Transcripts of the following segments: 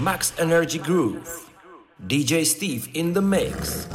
Max Energy Groove. DJ Steve in the mix.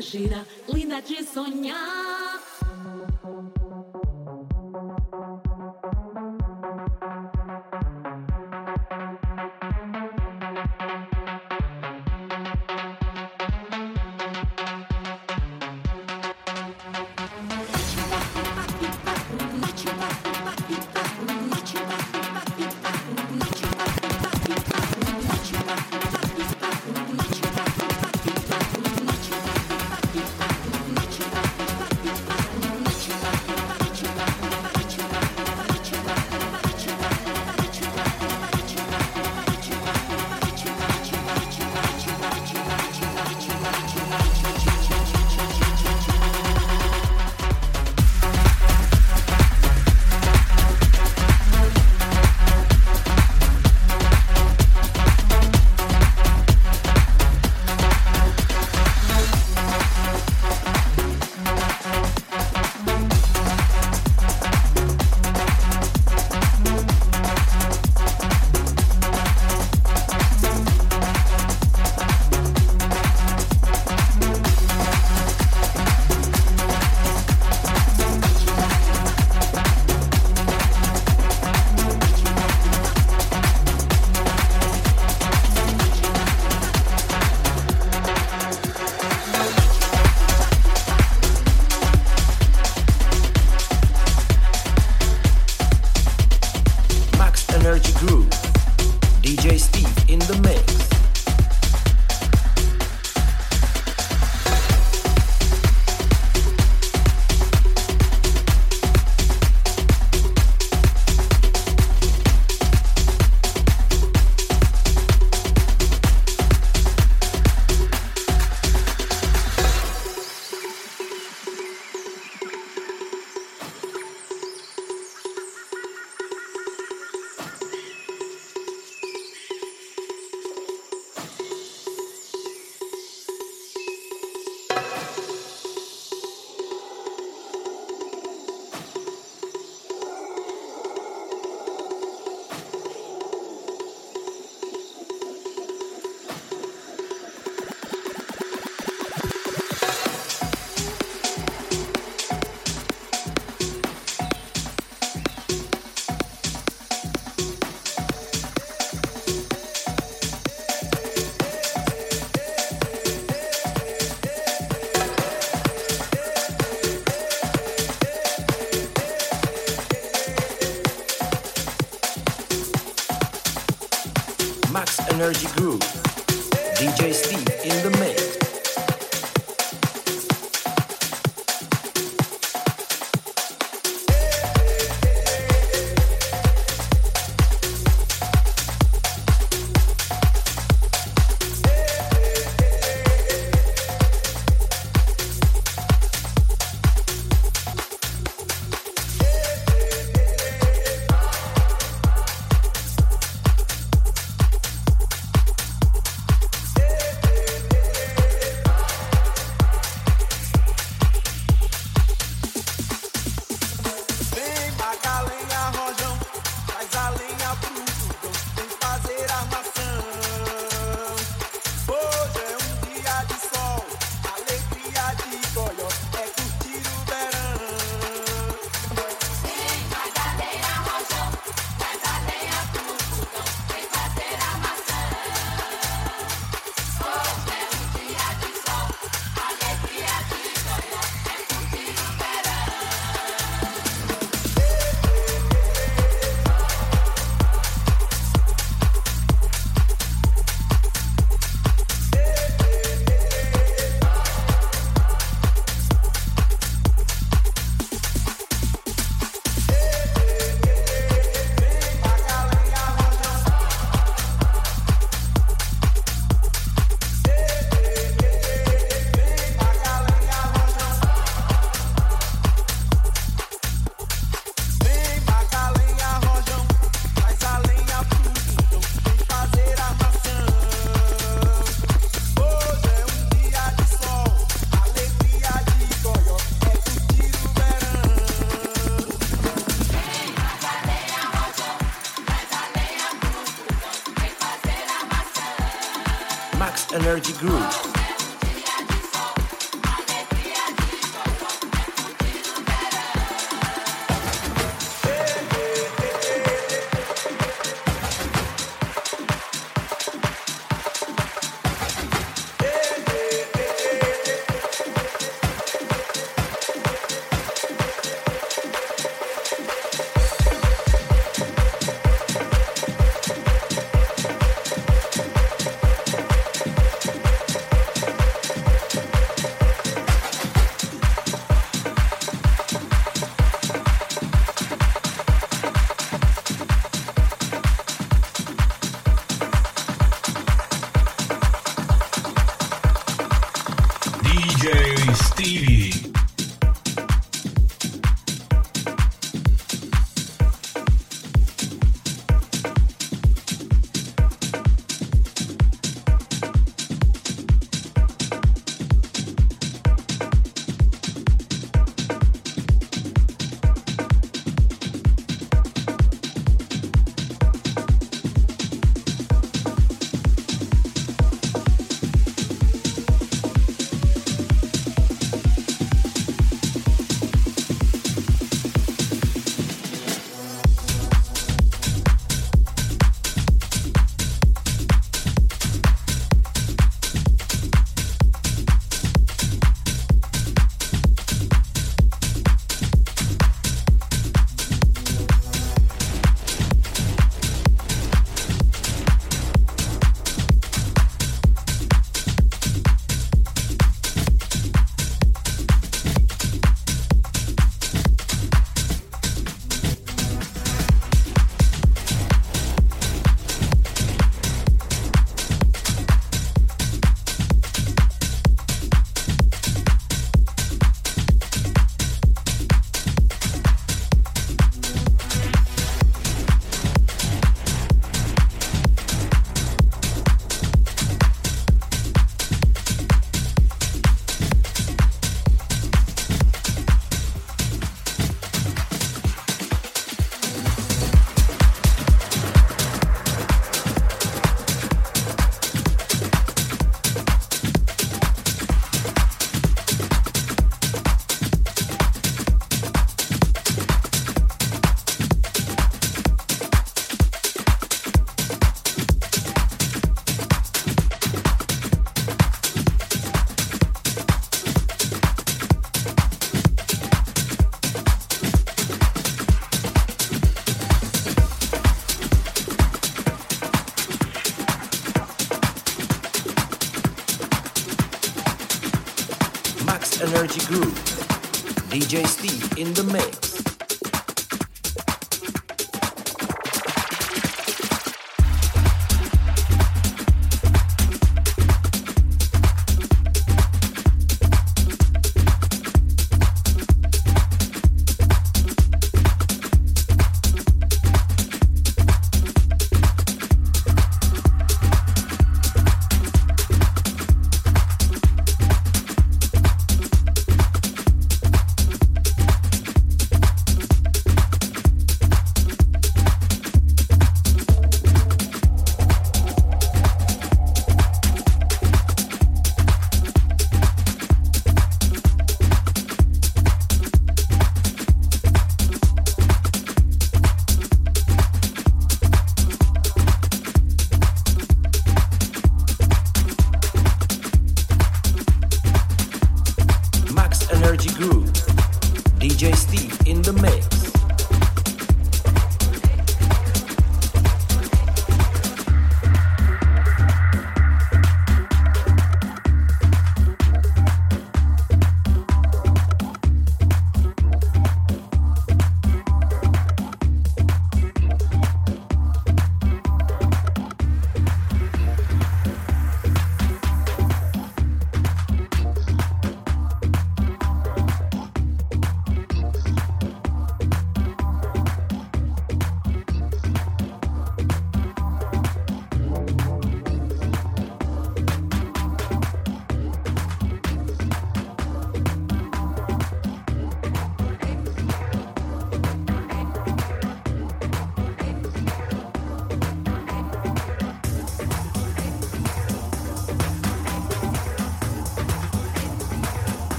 Gira, linda de sonhar.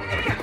Okay.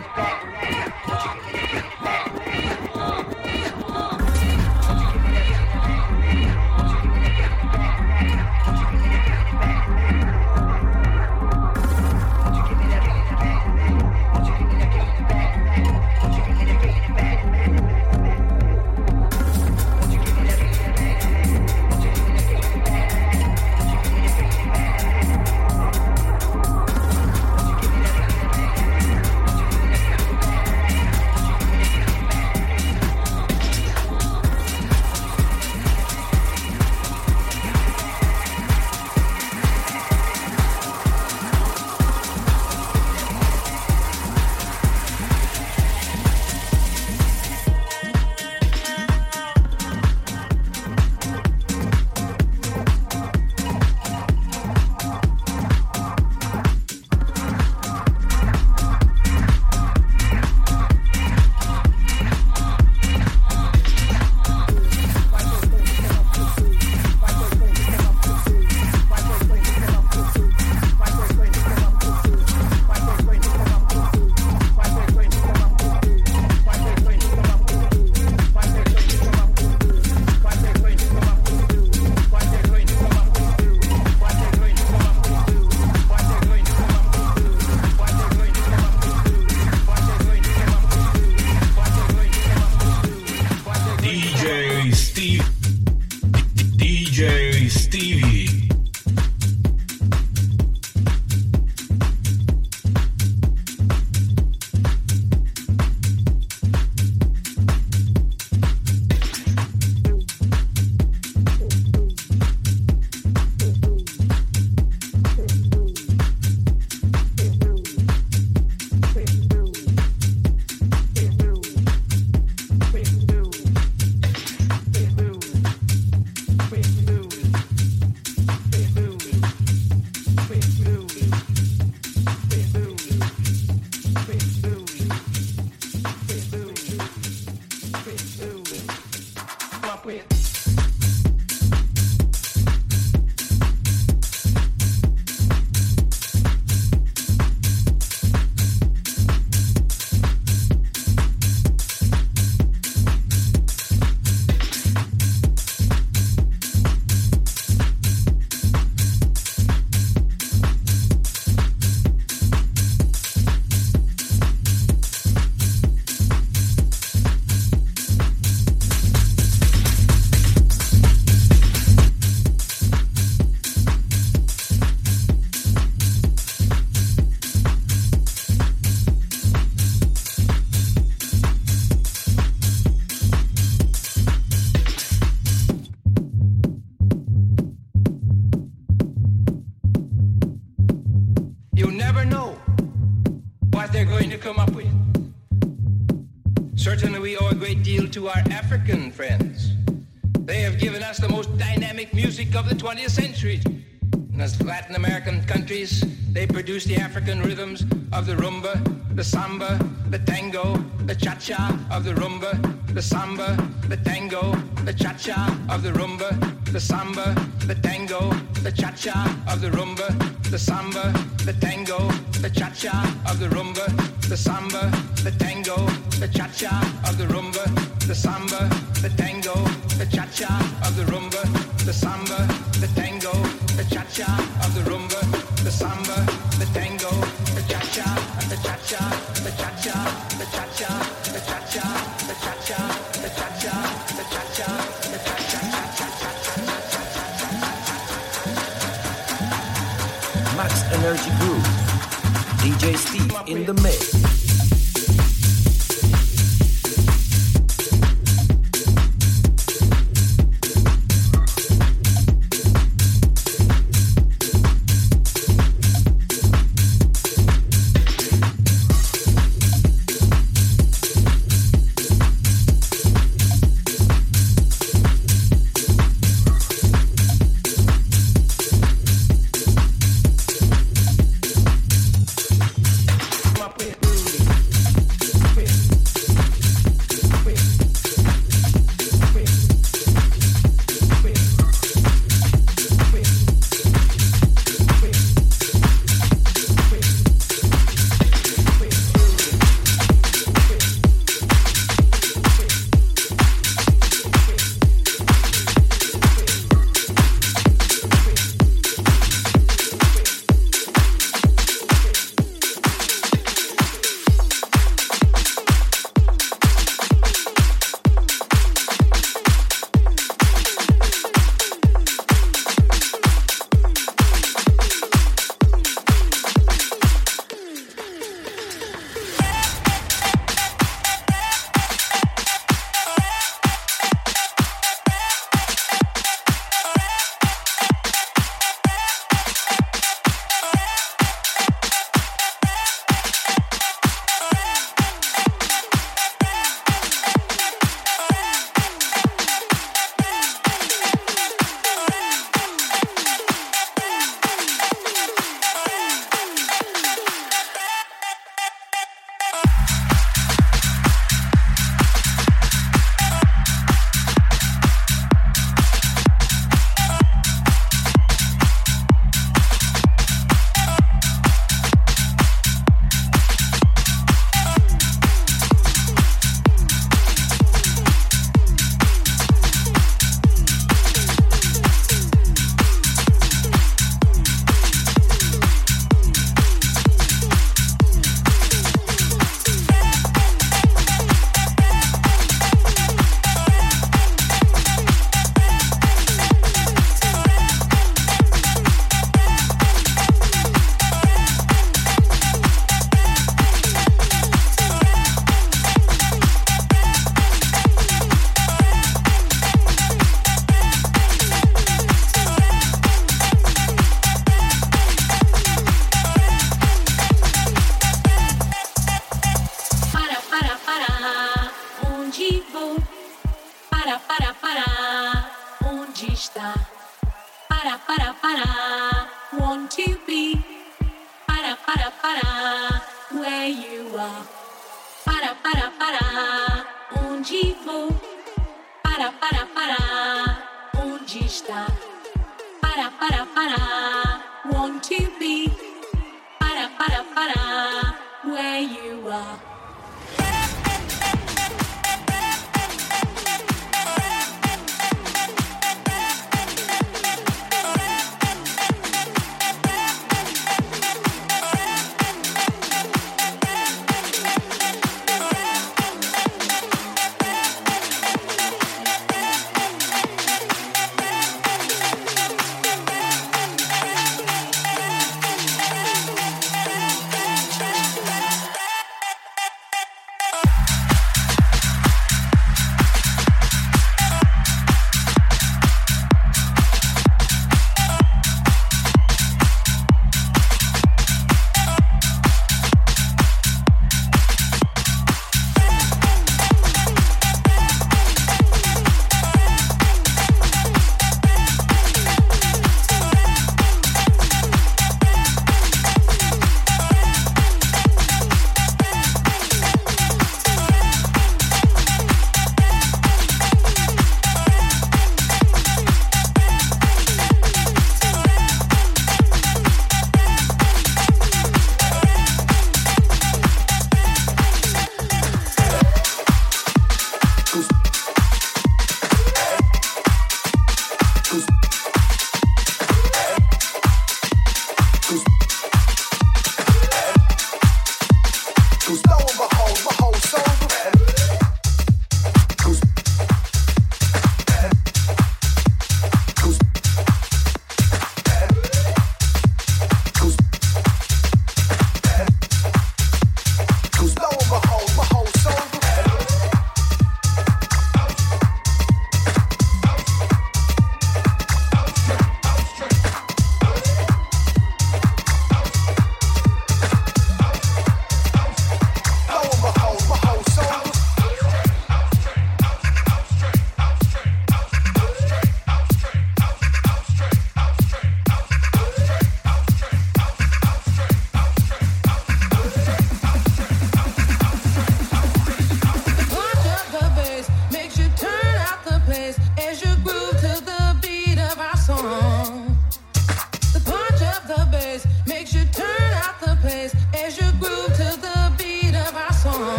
of the rumba, the samba, the tango, the cha-cha of the rumba, the samba, the tango, the cha-cha of the rumba, the samba, the tango, the cha-cha of the rumba, the samba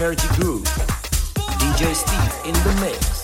Energy Group. DJ Steve in the mix.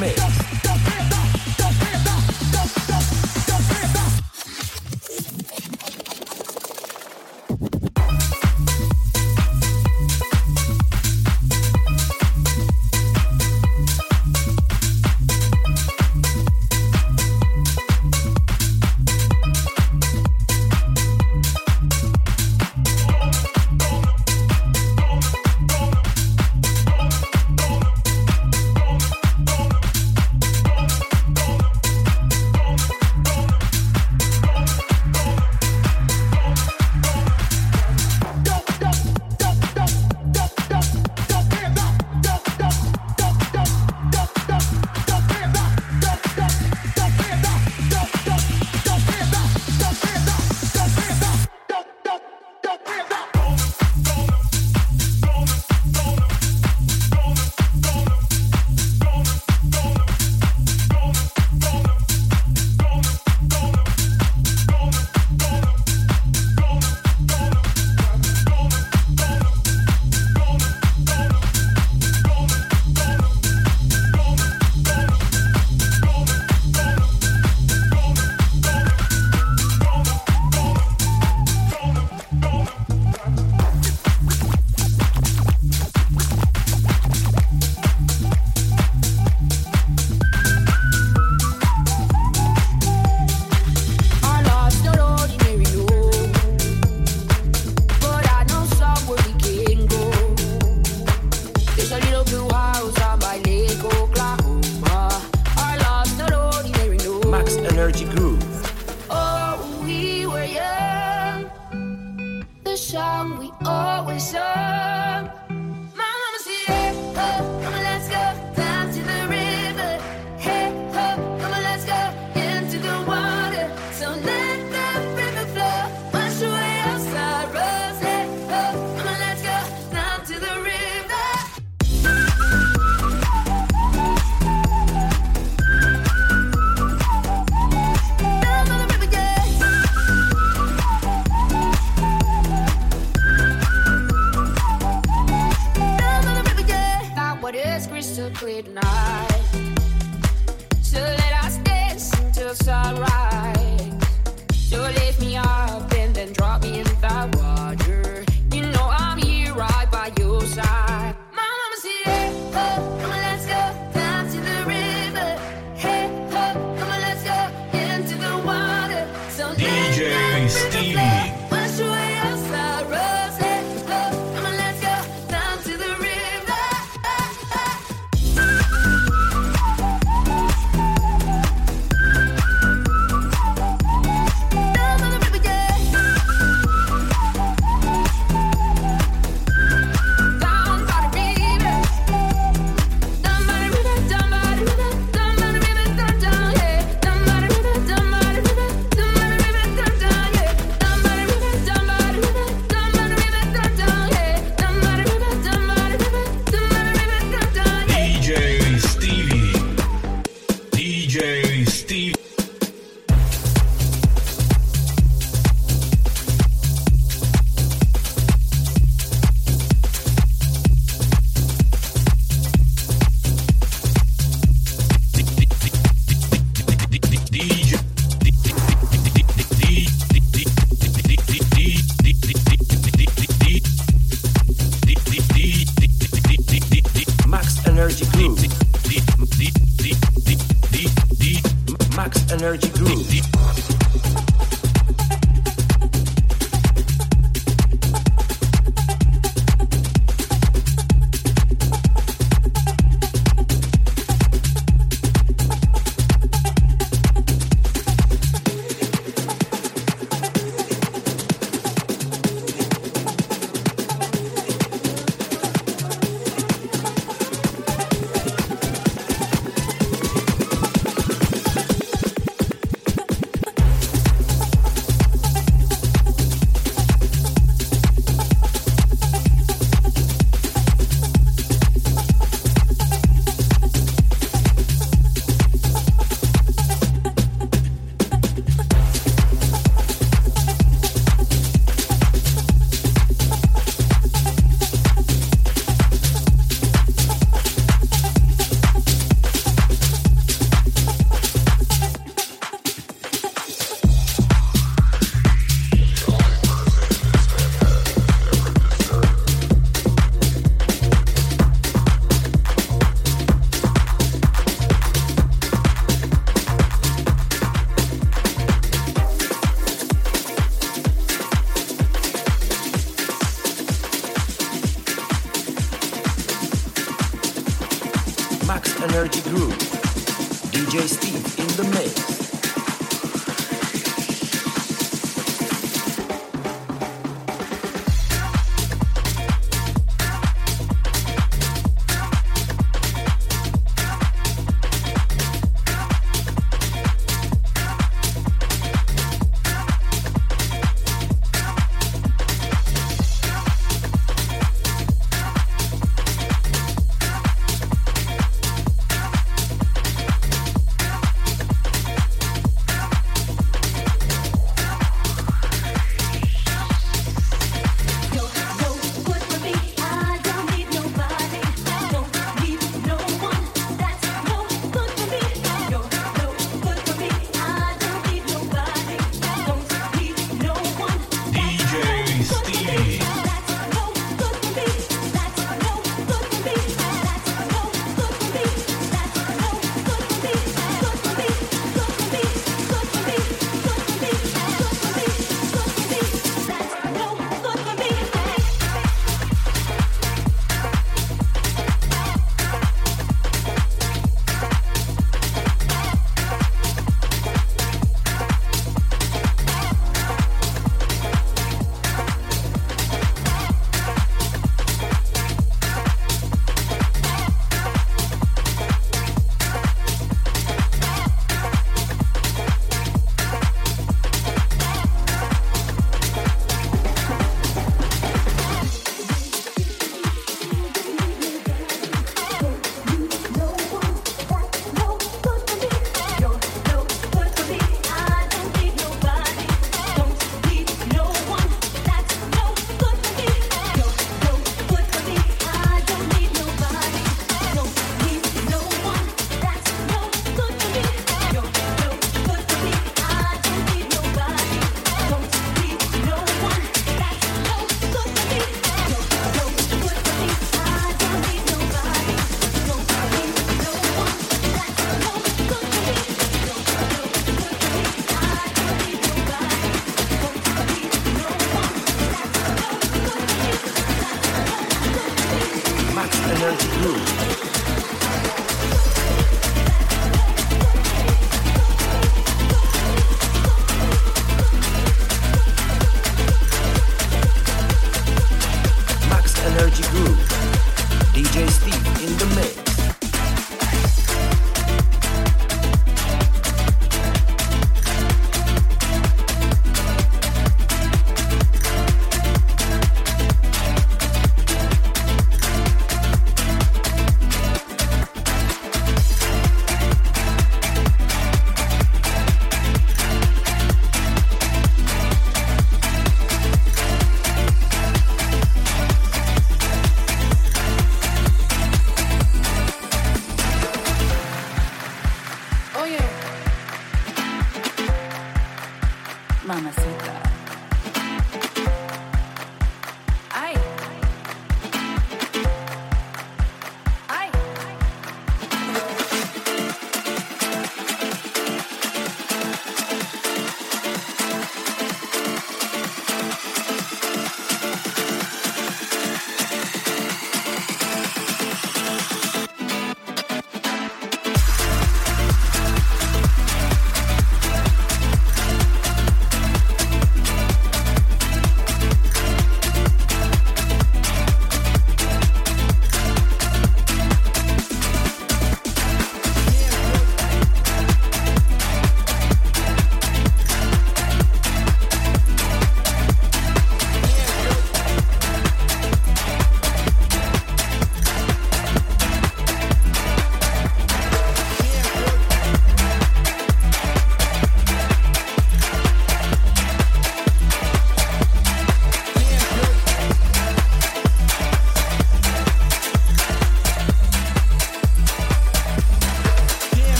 mix. promises.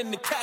in the cat.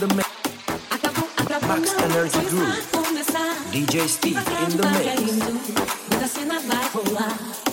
the mix. Max Energy Groove. DJ Steve in the mix.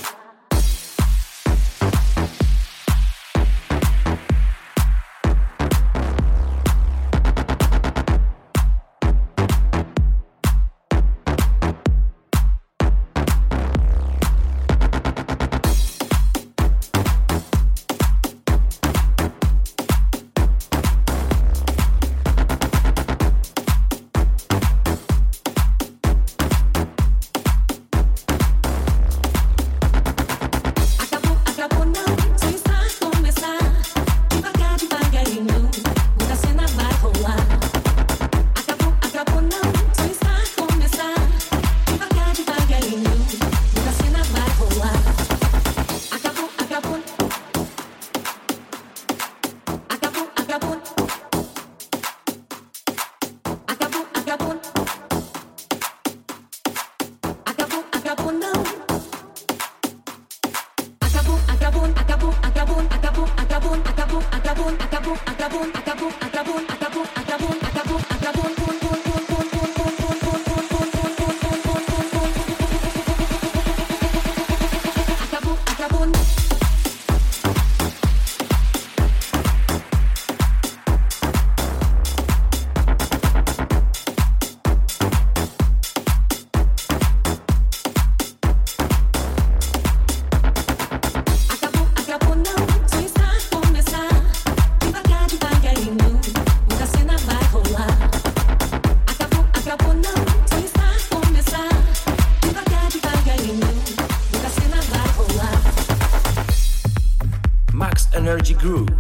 groove.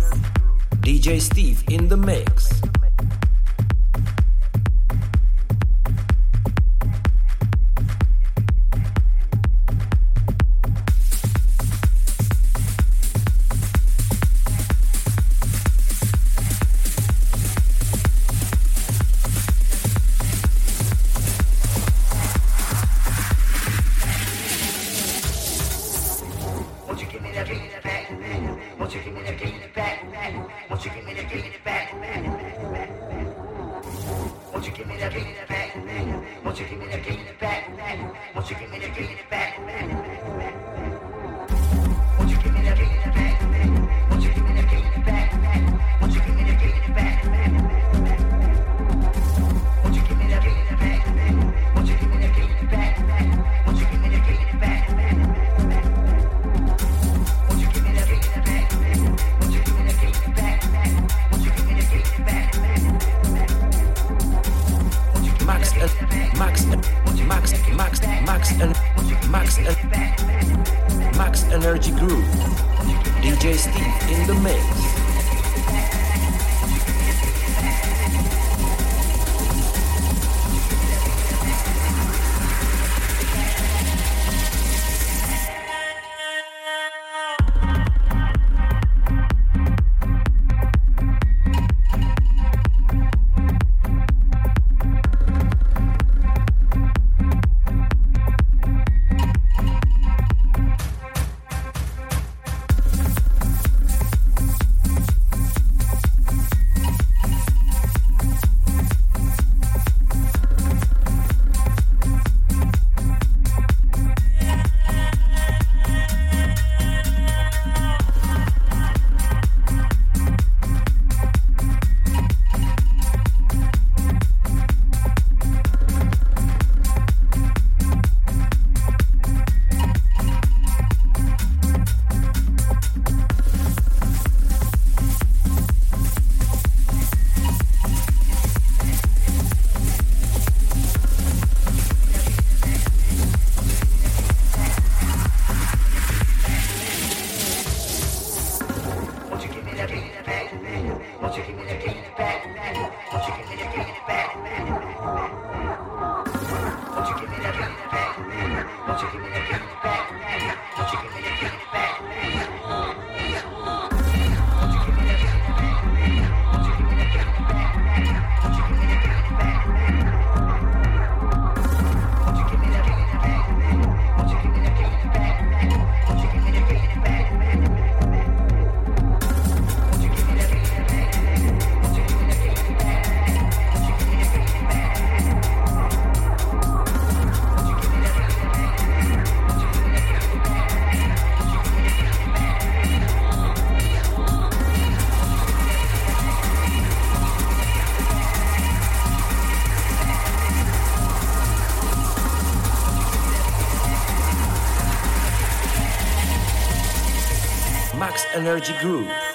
Energy Groove.